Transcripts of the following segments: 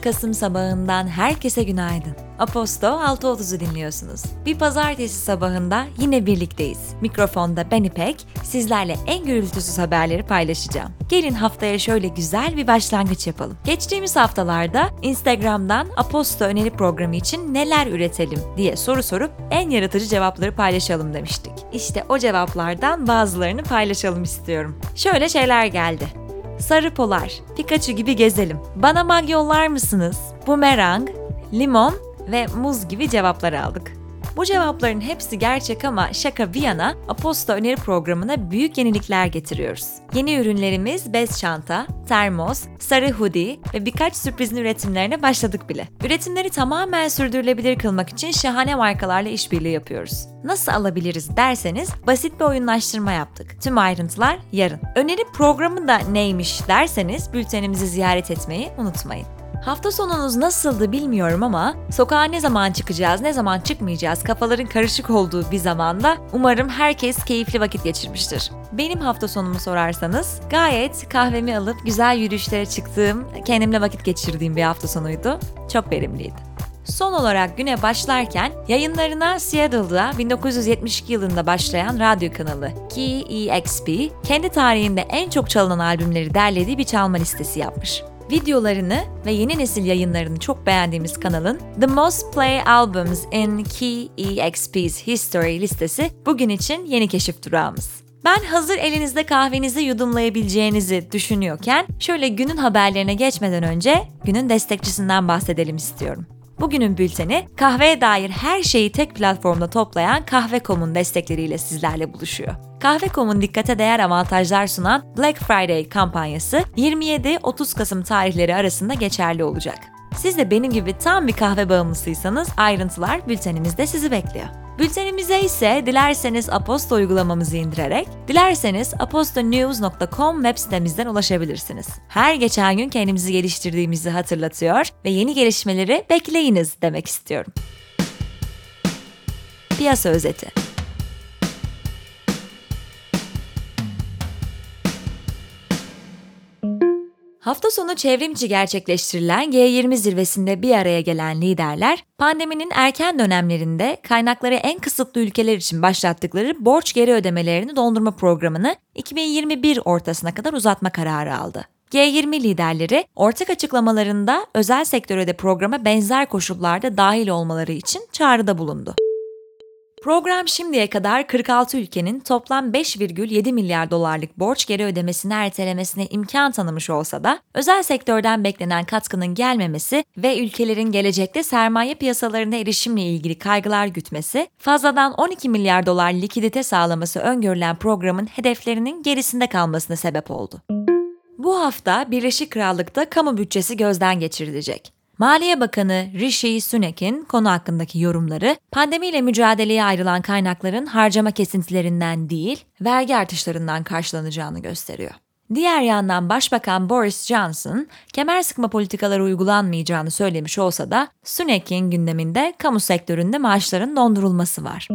13 Kasım sabahından herkese günaydın. Aposto 6.30'u dinliyorsunuz. Bir pazartesi sabahında yine birlikteyiz. Mikrofonda ben İpek, sizlerle en gürültüsüz haberleri paylaşacağım. Gelin haftaya şöyle güzel bir başlangıç yapalım. Geçtiğimiz haftalarda Instagram'dan Aposto öneri programı için neler üretelim diye soru sorup en yaratıcı cevapları paylaşalım demiştik. İşte o cevaplardan bazılarını paylaşalım istiyorum. Şöyle şeyler geldi. Sarı polar, Pikachu gibi gezelim. Bana mag yollar mısınız? Bumerang, limon ve muz gibi cevaplar aldık. Bu cevapların hepsi gerçek ama şaka bir yana Aposto öneri programına büyük yenilikler getiriyoruz. Yeni ürünlerimiz bez çanta, termos, sarı hoodie ve birkaç sürprizin üretimlerine başladık bile. Üretimleri tamamen sürdürülebilir kılmak için şahane markalarla işbirliği yapıyoruz. Nasıl alabiliriz derseniz basit bir oyunlaştırma yaptık. Tüm ayrıntılar yarın. Öneri programı da neymiş derseniz bültenimizi ziyaret etmeyi unutmayın. Hafta sonunuz nasıldı bilmiyorum ama sokağa ne zaman çıkacağız, ne zaman çıkmayacağız kafaların karışık olduğu bir zamanda umarım herkes keyifli vakit geçirmiştir. Benim hafta sonumu sorarsanız gayet kahvemi alıp güzel yürüyüşlere çıktığım, kendimle vakit geçirdiğim bir hafta sonuydu. Çok verimliydi. Son olarak güne başlarken yayınlarına Seattle'da 1972 yılında başlayan radyo kanalı KEXP, kendi tarihinde en çok çalınan albümleri derlediği bir çalma listesi yapmış. Videolarını ve yeni nesil yayınlarını çok beğendiğimiz kanalın The Most Play Albums in KEXP's History listesi bugün için yeni keşif durağımız. Ben hazır elinizde kahvenizi yudumlayabileceğinizi düşünüyorken şöyle günün haberlerine geçmeden önce günün destekçisinden bahsedelim istiyorum. Bugünün bülteni kahveye dair her şeyi tek platformda toplayan Kahve.com'un destekleriyle sizlerle buluşuyor. Kahve.com'un dikkate değer avantajlar sunan Black Friday kampanyası 27-30 Kasım tarihleri arasında geçerli olacak. Siz de benim gibi tam bir kahve bağımlısıysanız ayrıntılar bültenimizde sizi bekliyor. Bültenimize ise dilerseniz Aposto uygulamamızı indirerek, dilerseniz apostonews.com web sitemizden ulaşabilirsiniz. Her geçen gün kendimizi geliştirdiğimizi hatırlatıyor ve yeni gelişmeleri bekleyiniz demek istiyorum. Piyasa özeti Hafta sonu çevrimçi gerçekleştirilen G20 zirvesinde bir araya gelen liderler, pandeminin erken dönemlerinde kaynakları en kısıtlı ülkeler için başlattıkları borç geri ödemelerini dondurma programını 2021 ortasına kadar uzatma kararı aldı. G20 liderleri ortak açıklamalarında özel sektöre de programa benzer koşullarda dahil olmaları için çağrıda bulundu. Program şimdiye kadar 46 ülkenin toplam 5,7 milyar dolarlık borç geri ödemesini ertelemesine imkan tanımış olsa da özel sektörden beklenen katkının gelmemesi ve ülkelerin gelecekte sermaye piyasalarına erişimle ilgili kaygılar gütmesi, fazladan 12 milyar dolar likidite sağlaması öngörülen programın hedeflerinin gerisinde kalmasına sebep oldu. Bu hafta Birleşik Krallık'ta kamu bütçesi gözden geçirilecek. Maliye Bakanı Rishi Sunak'in konu hakkındaki yorumları pandemiyle mücadeleye ayrılan kaynakların harcama kesintilerinden değil, vergi artışlarından karşılanacağını gösteriyor. Diğer yandan Başbakan Boris Johnson, kemer sıkma politikaları uygulanmayacağını söylemiş olsa da Sunak'in gündeminde kamu sektöründe maaşların dondurulması var.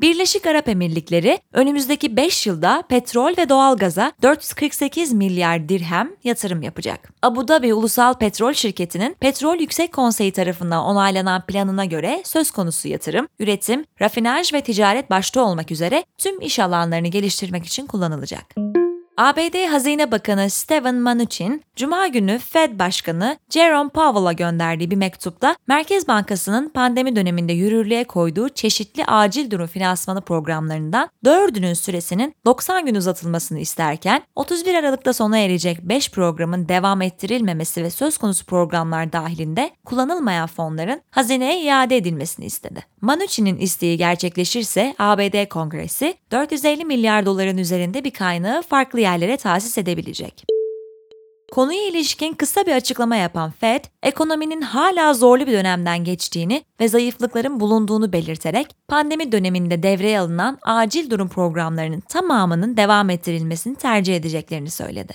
Birleşik Arap Emirlikleri önümüzdeki 5 yılda petrol ve doğalgaza 448 milyar dirhem yatırım yapacak. Abu Dhabi Ulusal Petrol Şirketi'nin Petrol Yüksek Konseyi tarafından onaylanan planına göre söz konusu yatırım, üretim, rafinaj ve ticaret başta olmak üzere tüm iş alanlarını geliştirmek için kullanılacak. ABD Hazine Bakanı Steven Mnuchin, Cuma günü Fed Başkanı Jerome Powell'a gönderdiği bir mektupta Merkez Bankası'nın pandemi döneminde yürürlüğe koyduğu çeşitli acil durum finansmanı programlarından 4'ünün süresinin 90 gün uzatılmasını isterken 31 Aralık'ta sona erecek 5 programın devam ettirilmemesi ve söz konusu programlar dahilinde kullanılmayan fonların hazineye iade edilmesini istedi. Mnuchin'in isteği gerçekleşirse ABD Kongresi 450 milyar doların üzerinde bir kaynağı farklı yerlere tahsis edebilecek. Konuya ilişkin kısa bir açıklama yapan Fed, ekonominin hala zorlu bir dönemden geçtiğini ve zayıflıkların bulunduğunu belirterek pandemi döneminde devreye alınan acil durum programlarının tamamının devam ettirilmesini tercih edeceklerini söyledi.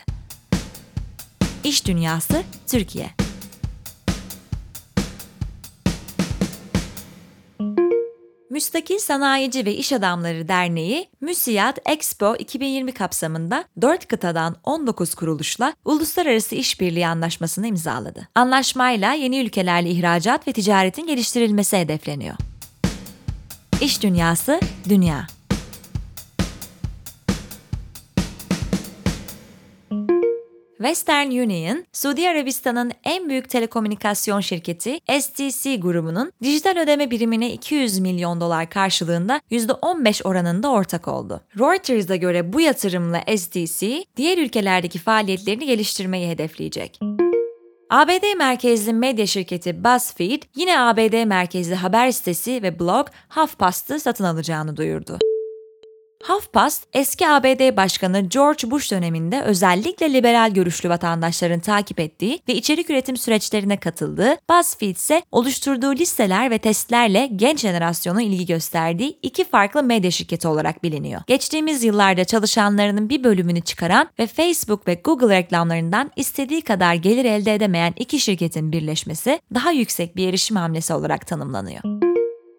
İş Dünyası Türkiye Müstakil Sanayici ve İş Adamları Derneği, MÜSİAD Expo 2020 kapsamında 4 kıtadan 19 kuruluşla Uluslararası İşbirliği Anlaşması'nı imzaladı. Anlaşmayla yeni ülkelerle ihracat ve ticaretin geliştirilmesi hedefleniyor. İş Dünyası, Dünya Western Union, Suudi Arabistan'ın en büyük telekomünikasyon şirketi STC grubunun dijital ödeme birimine 200 milyon dolar karşılığında %15 oranında ortak oldu. Reuters'a göre bu yatırımla STC, diğer ülkelerdeki faaliyetlerini geliştirmeyi hedefleyecek. ABD merkezli medya şirketi BuzzFeed, yine ABD merkezli haber sitesi ve blog HuffPost'ı satın alacağını duyurdu. HuffPost, eski ABD Başkanı George Bush döneminde özellikle liberal görüşlü vatandaşların takip ettiği ve içerik üretim süreçlerine katıldığı, BuzzFeed ise oluşturduğu listeler ve testlerle genç jenerasyona ilgi gösterdiği iki farklı medya şirketi olarak biliniyor. Geçtiğimiz yıllarda çalışanlarının bir bölümünü çıkaran ve Facebook ve Google reklamlarından istediği kadar gelir elde edemeyen iki şirketin birleşmesi daha yüksek bir erişim hamlesi olarak tanımlanıyor.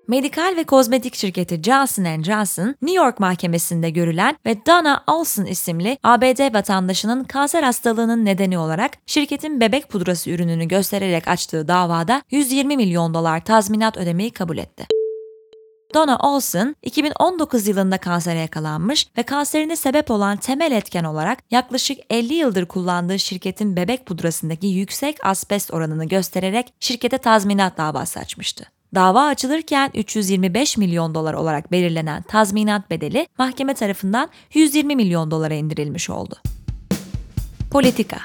Medikal ve kozmetik şirketi Johnson Johnson, New York mahkemesinde görülen ve Donna Olson isimli ABD vatandaşının kanser hastalığının nedeni olarak şirketin bebek pudrası ürününü göstererek açtığı davada 120 milyon dolar tazminat ödemeyi kabul etti. Donna Olson, 2019 yılında kansere yakalanmış ve kanserine sebep olan temel etken olarak yaklaşık 50 yıldır kullandığı şirketin bebek pudrasındaki yüksek asbest oranını göstererek şirkete tazminat davası açmıştı. Dava açılırken 325 milyon dolar olarak belirlenen tazminat bedeli mahkeme tarafından 120 milyon dolara indirilmiş oldu. Politika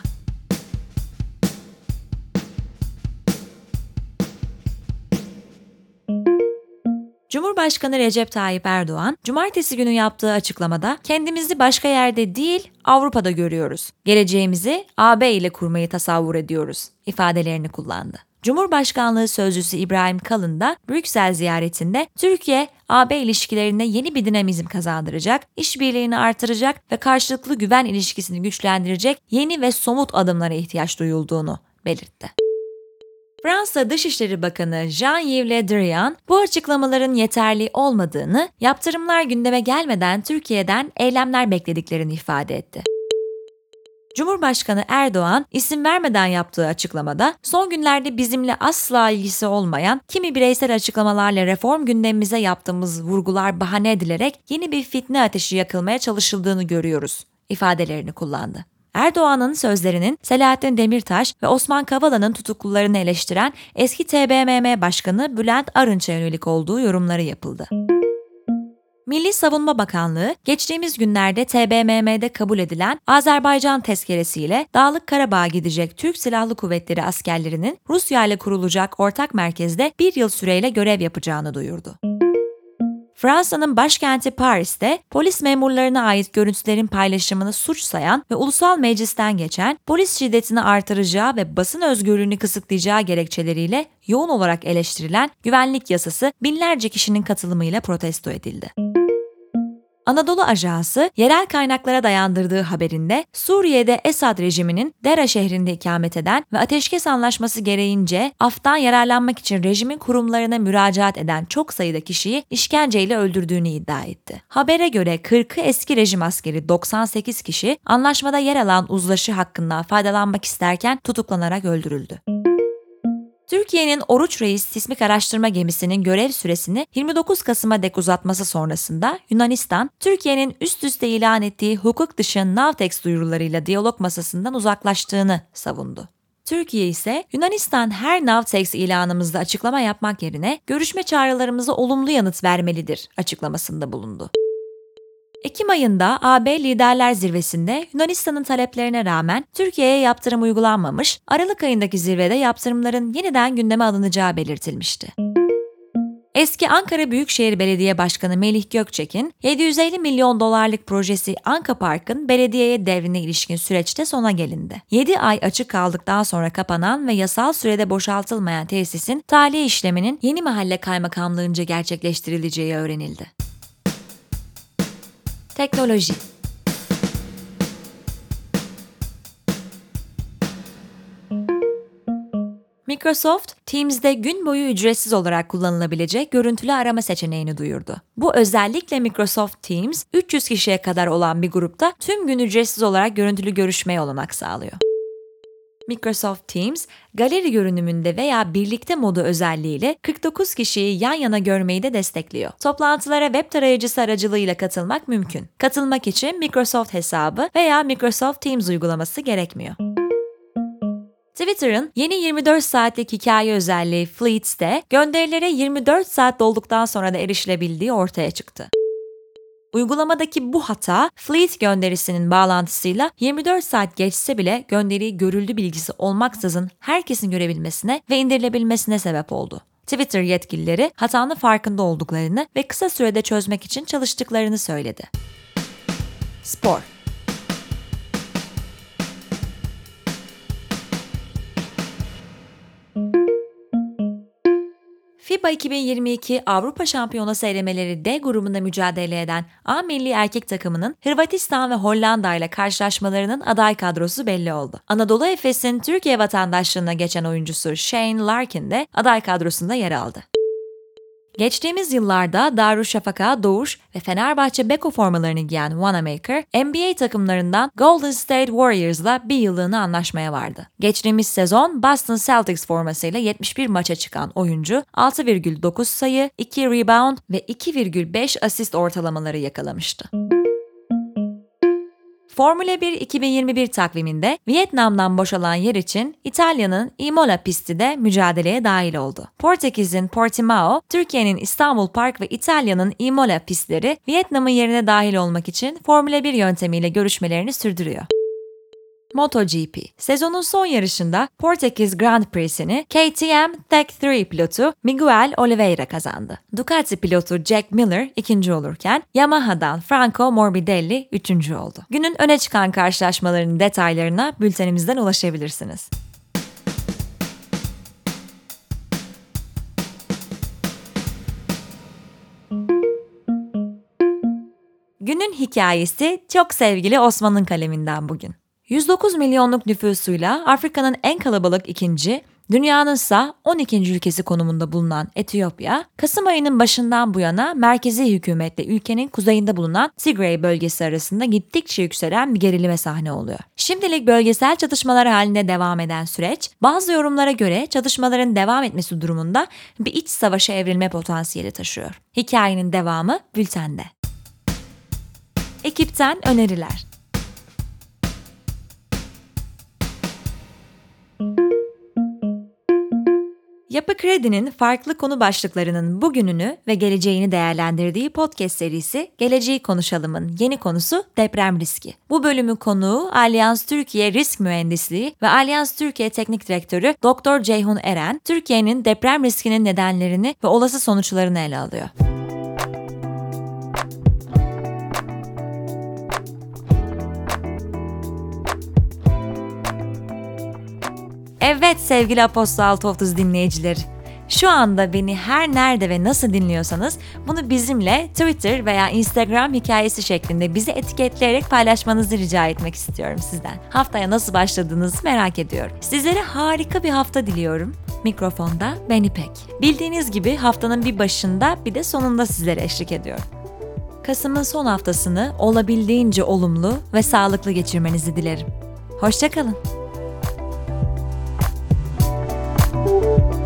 Cumhurbaşkanı Recep Tayyip Erdoğan, cumartesi günü yaptığı açıklamada kendimizi başka yerde değil Avrupa'da görüyoruz. Geleceğimizi AB ile kurmayı tasavvur ediyoruz ifadelerini kullandı. Cumhurbaşkanlığı Sözcüsü İbrahim Kalın da Brüksel ziyaretinde Türkiye, AB ilişkilerine yeni bir dinamizm kazandıracak, işbirliğini artıracak ve karşılıklı güven ilişkisini güçlendirecek yeni ve somut adımlara ihtiyaç duyulduğunu belirtti. Fransa Dışişleri Bakanı Jean-Yves Le Drian, bu açıklamaların yeterli olmadığını, yaptırımlar gündeme gelmeden Türkiye'den eylemler beklediklerini ifade etti. Cumhurbaşkanı Erdoğan isim vermeden yaptığı açıklamada son günlerde bizimle asla ilgisi olmayan kimi bireysel açıklamalarla reform gündemimize yaptığımız vurgular bahane edilerek yeni bir fitne ateşi yakılmaya çalışıldığını görüyoruz ifadelerini kullandı. Erdoğan'ın sözlerinin Selahattin Demirtaş ve Osman Kavala'nın tutuklularını eleştiren eski TBMM Başkanı Bülent Arınç'a yönelik olduğu yorumları yapıldı. Milli Savunma Bakanlığı geçtiğimiz günlerde TBMM'de kabul edilen Azerbaycan tezkeresiyle Dağlık Karabağ'a gidecek Türk Silahlı Kuvvetleri askerlerinin Rusya ile kurulacak ortak merkezde bir yıl süreyle görev yapacağını duyurdu. Fransa'nın başkenti Paris'te polis memurlarına ait görüntülerin paylaşımını suç sayan ve ulusal meclisten geçen polis şiddetini artıracağı ve basın özgürlüğünü kısıtlayacağı gerekçeleriyle yoğun olarak eleştirilen güvenlik yasası binlerce kişinin katılımıyla protesto edildi. Anadolu Ajansı yerel kaynaklara dayandırdığı haberinde Suriye'de Esad rejiminin Dera şehrinde ikamet eden ve ateşkes anlaşması gereğince aftan yararlanmak için rejimin kurumlarına müracaat eden çok sayıda kişiyi işkenceyle öldürdüğünü iddia etti. Habere göre 40'ı eski rejim askeri 98 kişi anlaşmada yer alan uzlaşı hakkından faydalanmak isterken tutuklanarak öldürüldü. Türkiye'nin Oruç Reis sismik araştırma gemisinin görev süresini 29 Kasım'a dek uzatması sonrasında Yunanistan, Türkiye'nin üst üste ilan ettiği hukuk dışı Navtex duyurularıyla diyalog masasından uzaklaştığını savundu. Türkiye ise Yunanistan her Navtex ilanımızda açıklama yapmak yerine görüşme çağrılarımıza olumlu yanıt vermelidir açıklamasında bulundu. Ekim ayında AB Liderler Zirvesi'nde Yunanistan'ın taleplerine rağmen Türkiye'ye yaptırım uygulanmamış, Aralık ayındaki zirvede yaptırımların yeniden gündeme alınacağı belirtilmişti. Eski Ankara Büyükşehir Belediye Başkanı Melih Gökçek'in 750 milyon dolarlık projesi Anka Park'ın belediyeye devrine ilişkin süreçte sona gelindi. 7 ay açık kaldıktan sonra kapanan ve yasal sürede boşaltılmayan tesisin tahliye işleminin Yeni Mahalle Kaymakamlığı'nca gerçekleştirileceği öğrenildi. Teknoloji Microsoft, Teams'de gün boyu ücretsiz olarak kullanılabilecek görüntülü arama seçeneğini duyurdu. Bu özellikle Microsoft Teams, 300 kişiye kadar olan bir grupta tüm gün ücretsiz olarak görüntülü görüşmeye olanak sağlıyor. Microsoft Teams, galeri görünümünde veya birlikte modu özelliğiyle 49 kişiyi yan yana görmeyi de destekliyor. Toplantılara web tarayıcısı aracılığıyla katılmak mümkün. Katılmak için Microsoft hesabı veya Microsoft Teams uygulaması gerekmiyor. Twitter'ın yeni 24 saatlik hikaye özelliği Fleets'te gönderilere 24 saat dolduktan sonra da erişilebildiği ortaya çıktı. Uygulamadaki bu hata Fleet gönderisinin bağlantısıyla 24 saat geçse bile gönderiyi görüldü bilgisi olmaksızın herkesin görebilmesine ve indirilebilmesine sebep oldu. Twitter yetkilileri hatanın farkında olduklarını ve kısa sürede çözmek için çalıştıklarını söyledi. Spor FIBA 2022 Avrupa Şampiyonası elemeleri D grubunda mücadele eden A milli erkek takımının Hırvatistan ve Hollanda ile karşılaşmalarının aday kadrosu belli oldu. Anadolu Efes'in Türkiye vatandaşlığına geçen oyuncusu Shane Larkin de aday kadrosunda yer aldı. Geçtiğimiz yıllarda Darüşşafaka, Doğuş ve Fenerbahçe Beko formalarını giyen Wanamaker, NBA takımlarından Golden State Warriors'la bir yıllığına anlaşmaya vardı. Geçtiğimiz sezon Boston Celtics formasıyla 71 maça çıkan oyuncu 6,9 sayı, 2 rebound ve 2,5 asist ortalamaları yakalamıştı. Formula 1 2021 takviminde Vietnam'dan boşalan yer için İtalya'nın Imola pisti de mücadeleye dahil oldu. Portekiz'in Portimao, Türkiye'nin İstanbul Park ve İtalya'nın Imola pistleri Vietnam'ın yerine dahil olmak için Formula 1 yöntemiyle görüşmelerini sürdürüyor. MotoGP. Sezonun son yarışında Portekiz Grand Prix'sini KTM Tech 3 pilotu Miguel Oliveira kazandı. Ducati pilotu Jack Miller ikinci olurken Yamaha'dan Franco Morbidelli üçüncü oldu. Günün öne çıkan karşılaşmalarının detaylarına bültenimizden ulaşabilirsiniz. Günün hikayesi çok sevgili Osman'ın kaleminden bugün. 109 milyonluk nüfusuyla Afrika'nın en kalabalık ikinci, dünyanın ise 12. ülkesi konumunda bulunan Etiyopya, Kasım ayının başından bu yana merkezi hükümetle ülkenin kuzeyinde bulunan Tigray bölgesi arasında gittikçe yükselen bir gerilime sahne oluyor. Şimdilik bölgesel çatışmalar halinde devam eden süreç, bazı yorumlara göre çatışmaların devam etmesi durumunda bir iç savaşa evrilme potansiyeli taşıyor. Hikayenin devamı bültende. Ekipten öneriler. Yapı Kredi'nin farklı konu başlıklarının bugününü ve geleceğini değerlendirdiği podcast serisi Geleceği Konuşalım'ın yeni konusu deprem riski. Bu bölümü konuğu Alyans Türkiye Risk Mühendisliği ve Alyans Türkiye Teknik Direktörü Dr. Ceyhun Eren, Türkiye'nin deprem riskinin nedenlerini ve olası sonuçlarını ele alıyor. Evet sevgili Apostol 630 dinleyicileri. Şu anda beni her nerede ve nasıl dinliyorsanız bunu bizimle Twitter veya Instagram hikayesi şeklinde bizi etiketleyerek paylaşmanızı rica etmek istiyorum sizden. Haftaya nasıl başladığınızı merak ediyorum. Sizlere harika bir hafta diliyorum. Mikrofonda ben İpek. Bildiğiniz gibi haftanın bir başında bir de sonunda sizlere eşlik ediyorum. Kasım'ın son haftasını olabildiğince olumlu ve sağlıklı geçirmenizi dilerim. Hoşçakalın. Thank you.